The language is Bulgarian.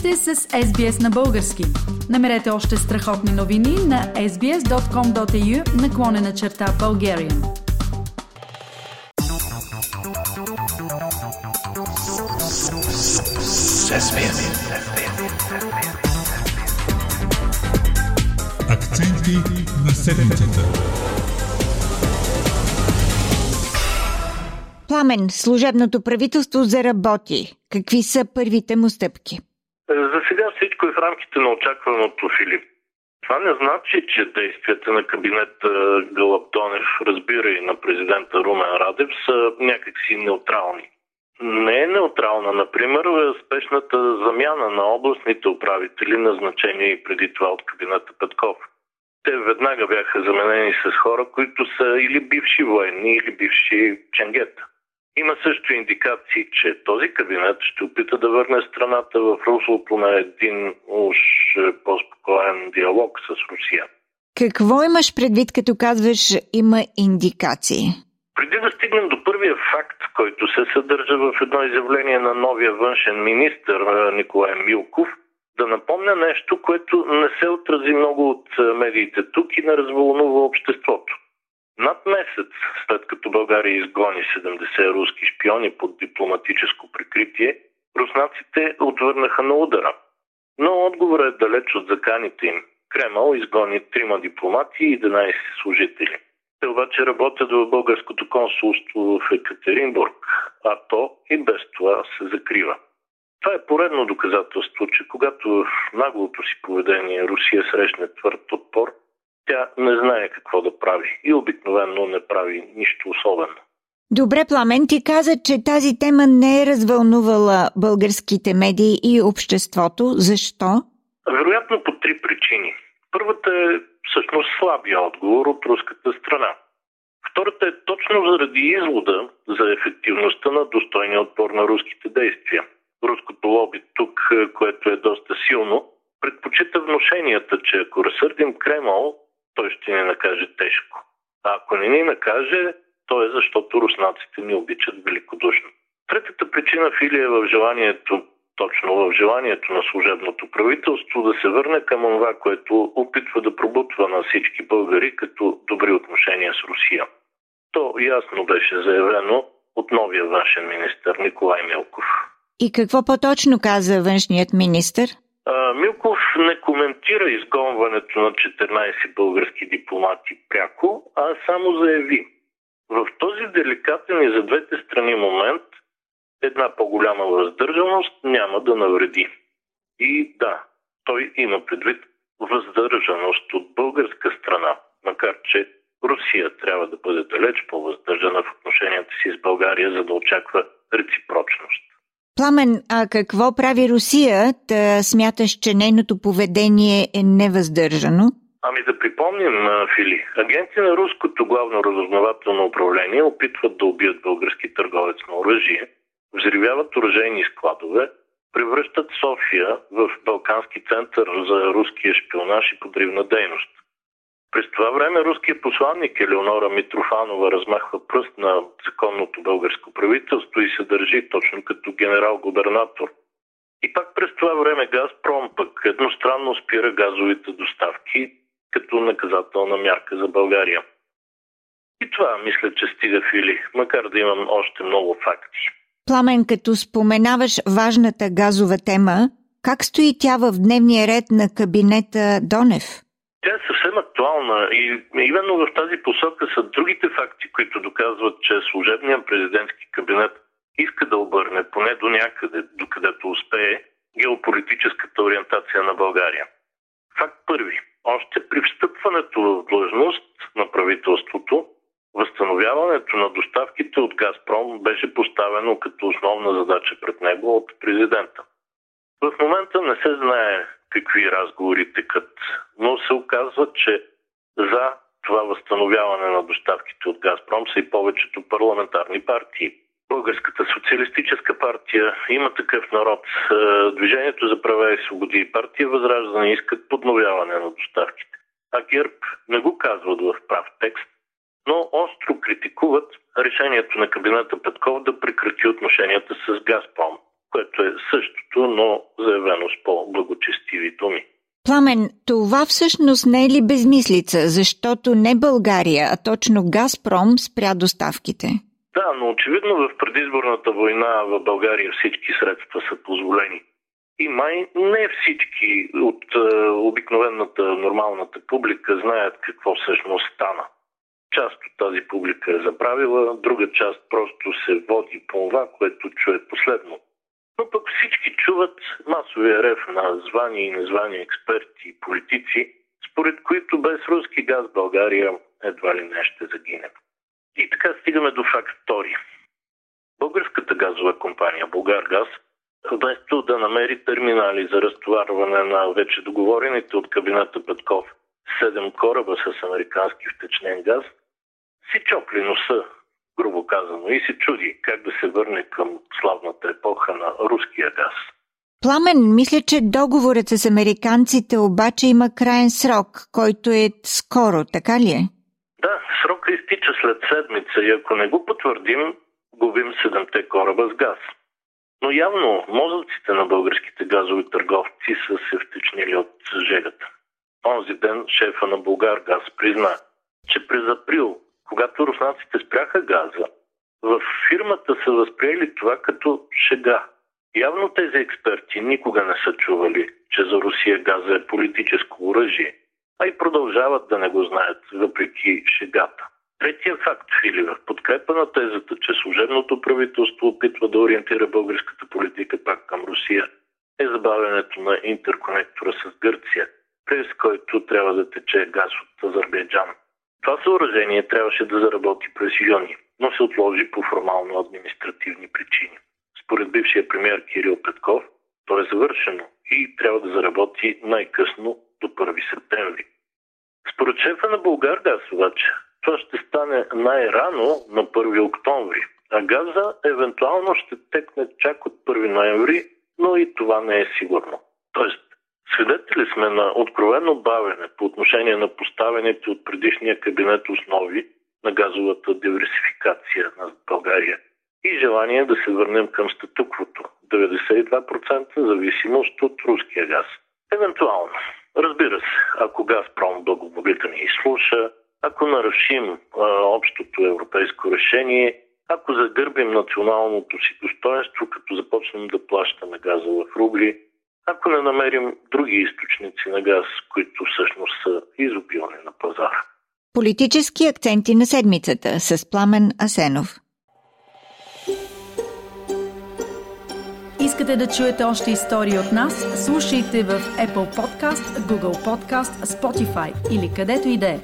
сте с SBS на български. Намерете още страхотни новини на sbs.com.au наклонена черта Bulgarian. Акценти на седмицата. Пламен, служебното правителство заработи. Какви са първите му стъпки? За сега всичко е в рамките на очакваното, Филип. Това не значи, че действията на кабинета Галаптонев, разбира и на президента Румен Радев, са някакси неутрални. Не е неутрална, например, спешната замяна на областните управители, назначени и преди това от кабинета Петков. Те веднага бяха заменени с хора, които са или бивши военни, или бивши ченгета. Има също индикации, че този кабинет ще опита да върне страната в руслото на един уж по-спокоен диалог с Русия. Какво имаш предвид, като казваш има индикации? Преди да стигнем до първия факт, който се съдържа в едно изявление на новия външен министр Николай Милков, да напомня нещо, което не се отрази много от медиите тук и не развълнува обществото. Над месец след като България изгони 70 руски шпиони под дипломатическо прикритие, руснаците отвърнаха на удара. Но отговорът е далеч от заканите им. Кремъл изгони трима дипломати и 11 служители. Те обаче работят в българското консулство в Екатеринбург, а то и без това се закрива. Това е поредно доказателство, че когато в наглото си поведение Русия срещне твърд отпор, тя не знае какво да прави и обикновено не прави нищо особено. Добре, Пламен, ти каза, че тази тема не е развълнувала българските медии и обществото. Защо? Вероятно по три причини. Първата е всъщност слабия отговор от руската страна. Втората е точно заради извода за ефективността на достойния отпор на руските действия. Руското лоби тук, което е доста силно, предпочита вношенията, че ако разсърдим Кремъл, той ще ни накаже тежко. А ако не ни накаже, то е защото руснаците ни обичат великодушно. Третата причина, Фили, е в желанието, точно в желанието на служебното правителство да се върне към това, което опитва да пробутва на всички българи като добри отношения с Русия. То ясно беше заявено от новия външен министр Николай Милков. И какво по-точно каза външният министр? Милков не коментира изгонването на 14 български дипломати пряко, а само заяви. В този деликатен и за двете страни момент една по-голяма въздържаност няма да навреди. И да, той има предвид въздържаност от българска страна, макар че Русия трябва да бъде далеч по-въздържана в отношенията си с България, за да очаква реципрочност. Пламен, а какво прави Русия? Да смяташ, че нейното поведение е невъздържано? Ами да припомним, Фили, агенти на руското главно разузнавателно управление опитват да убият български търговец на оръжие, взривяват оръжейни складове, превръщат София в Балкански център за руския шпионаж и подривна дейност. През това време руският посланник Елеонора Митрофанова размахва пръст на законното българско правителство и се държи точно като генерал-губернатор. И пак през това време Газпром пък едностранно спира газовите доставки като наказателна мярка за България. И това мисля, че стига Фили, макар да имам още много факти. Пламен, като споменаваш важната газова тема, как стои тя в дневния ред на кабинета Донев? Тя е съвсем актуална и именно в тази посока са другите факти, които доказват, че служебният президентски кабинет иска да обърне поне до някъде, докъдето успее, геополитическата ориентация на България. Факт първи. Още при встъпването в длъжност на правителството, възстановяването на доставките от Газпром беше поставено като основна задача пред него от президента. В момента не се знае какви разговори текат, но се оказва, че за това възстановяване на доставките от Газпром са и повечето парламентарни партии. Българската социалистическа партия има такъв народ. Е, Движението за права и свободи и партия Възраждане искат подновяване на доставките. А ГЕРБ не го казват в прав текст, но остро критикуват решението на кабинета Петков да прекрати отношенията с Газпром. Което е същото, но заявено с по-благочестиви думи. Пламен, това всъщност не е ли безмислица, защото не България, а точно Газпром спря доставките? Да, но очевидно в предизборната война в България всички средства са позволени. И май не всички от е, обикновената нормалната публика знаят какво всъщност стана. Част от тази публика е забравила, друга част просто се води по това, което чуе последно. Но пък всички чуват масовия рев на звани и незвани експерти и политици, според които без руски газ България едва ли не ще загине. И така стигаме до факт втори. Българската газова компания Българгаз вместо да намери терминали за разтоварване на вече договорените от кабинета Петков 7 кораба с американски втечнен газ, си чопли носа, грубо казано, и се чуди как да се върне към славната епоха на руския газ. Пламен, мисля, че договорът с американците обаче има крайен срок, който е скоро, така ли е? Да, срока изтича след седмица и ако не го потвърдим, губим седемте кораба с газ. Но явно мозъците на българските газови търговци са се втечнили от жегата. Онзи ден шефа на Българ газ призна, че през април, когато руснаците спряха газа, в фирмата са възприели това като шега. Явно тези експерти никога не са чували, че за Русия газа е политическо оръжие, а и продължават да не го знаят, въпреки шегата. Третия факт, или в подкрепа на тезата, че служебното правителство опитва да ориентира българската политика пак към Русия, е забавянето на интерконектора с Гърция, през който трябва да тече газ от Азербайджан. Това съоръжение трябваше да заработи през юни, но се отложи по формално-административни причини. Според бившия премьер Кирил Петков, то е завършено и трябва да заработи най-късно до 1 септември. Според шефа на Българгаз обаче, това ще стане най-рано на 1 октомври, а газа евентуално ще текне чак от 1 ноември, но и това не е сигурно. Тоест, свидетели сме на откровено бавене по отношение на поставените от предишния кабинет основи на газовата диверсификация на България и желание да се върнем към статуквото 92% зависимост от руския газ. Евентуално. Разбира се, ако Газпром благополучно ни изслуша, ако нарушим а, общото европейско решение, ако загърбим националното си достоинство, като започнем да плащаме газа в рубли, ако не намерим други източници на газ, които всъщност са изобилни на пазара. Политически акценти на седмицата с Пламен Асенов. Искате да чуете още истории от нас? Слушайте в Apple Podcast, Google Podcast, Spotify или където и да е.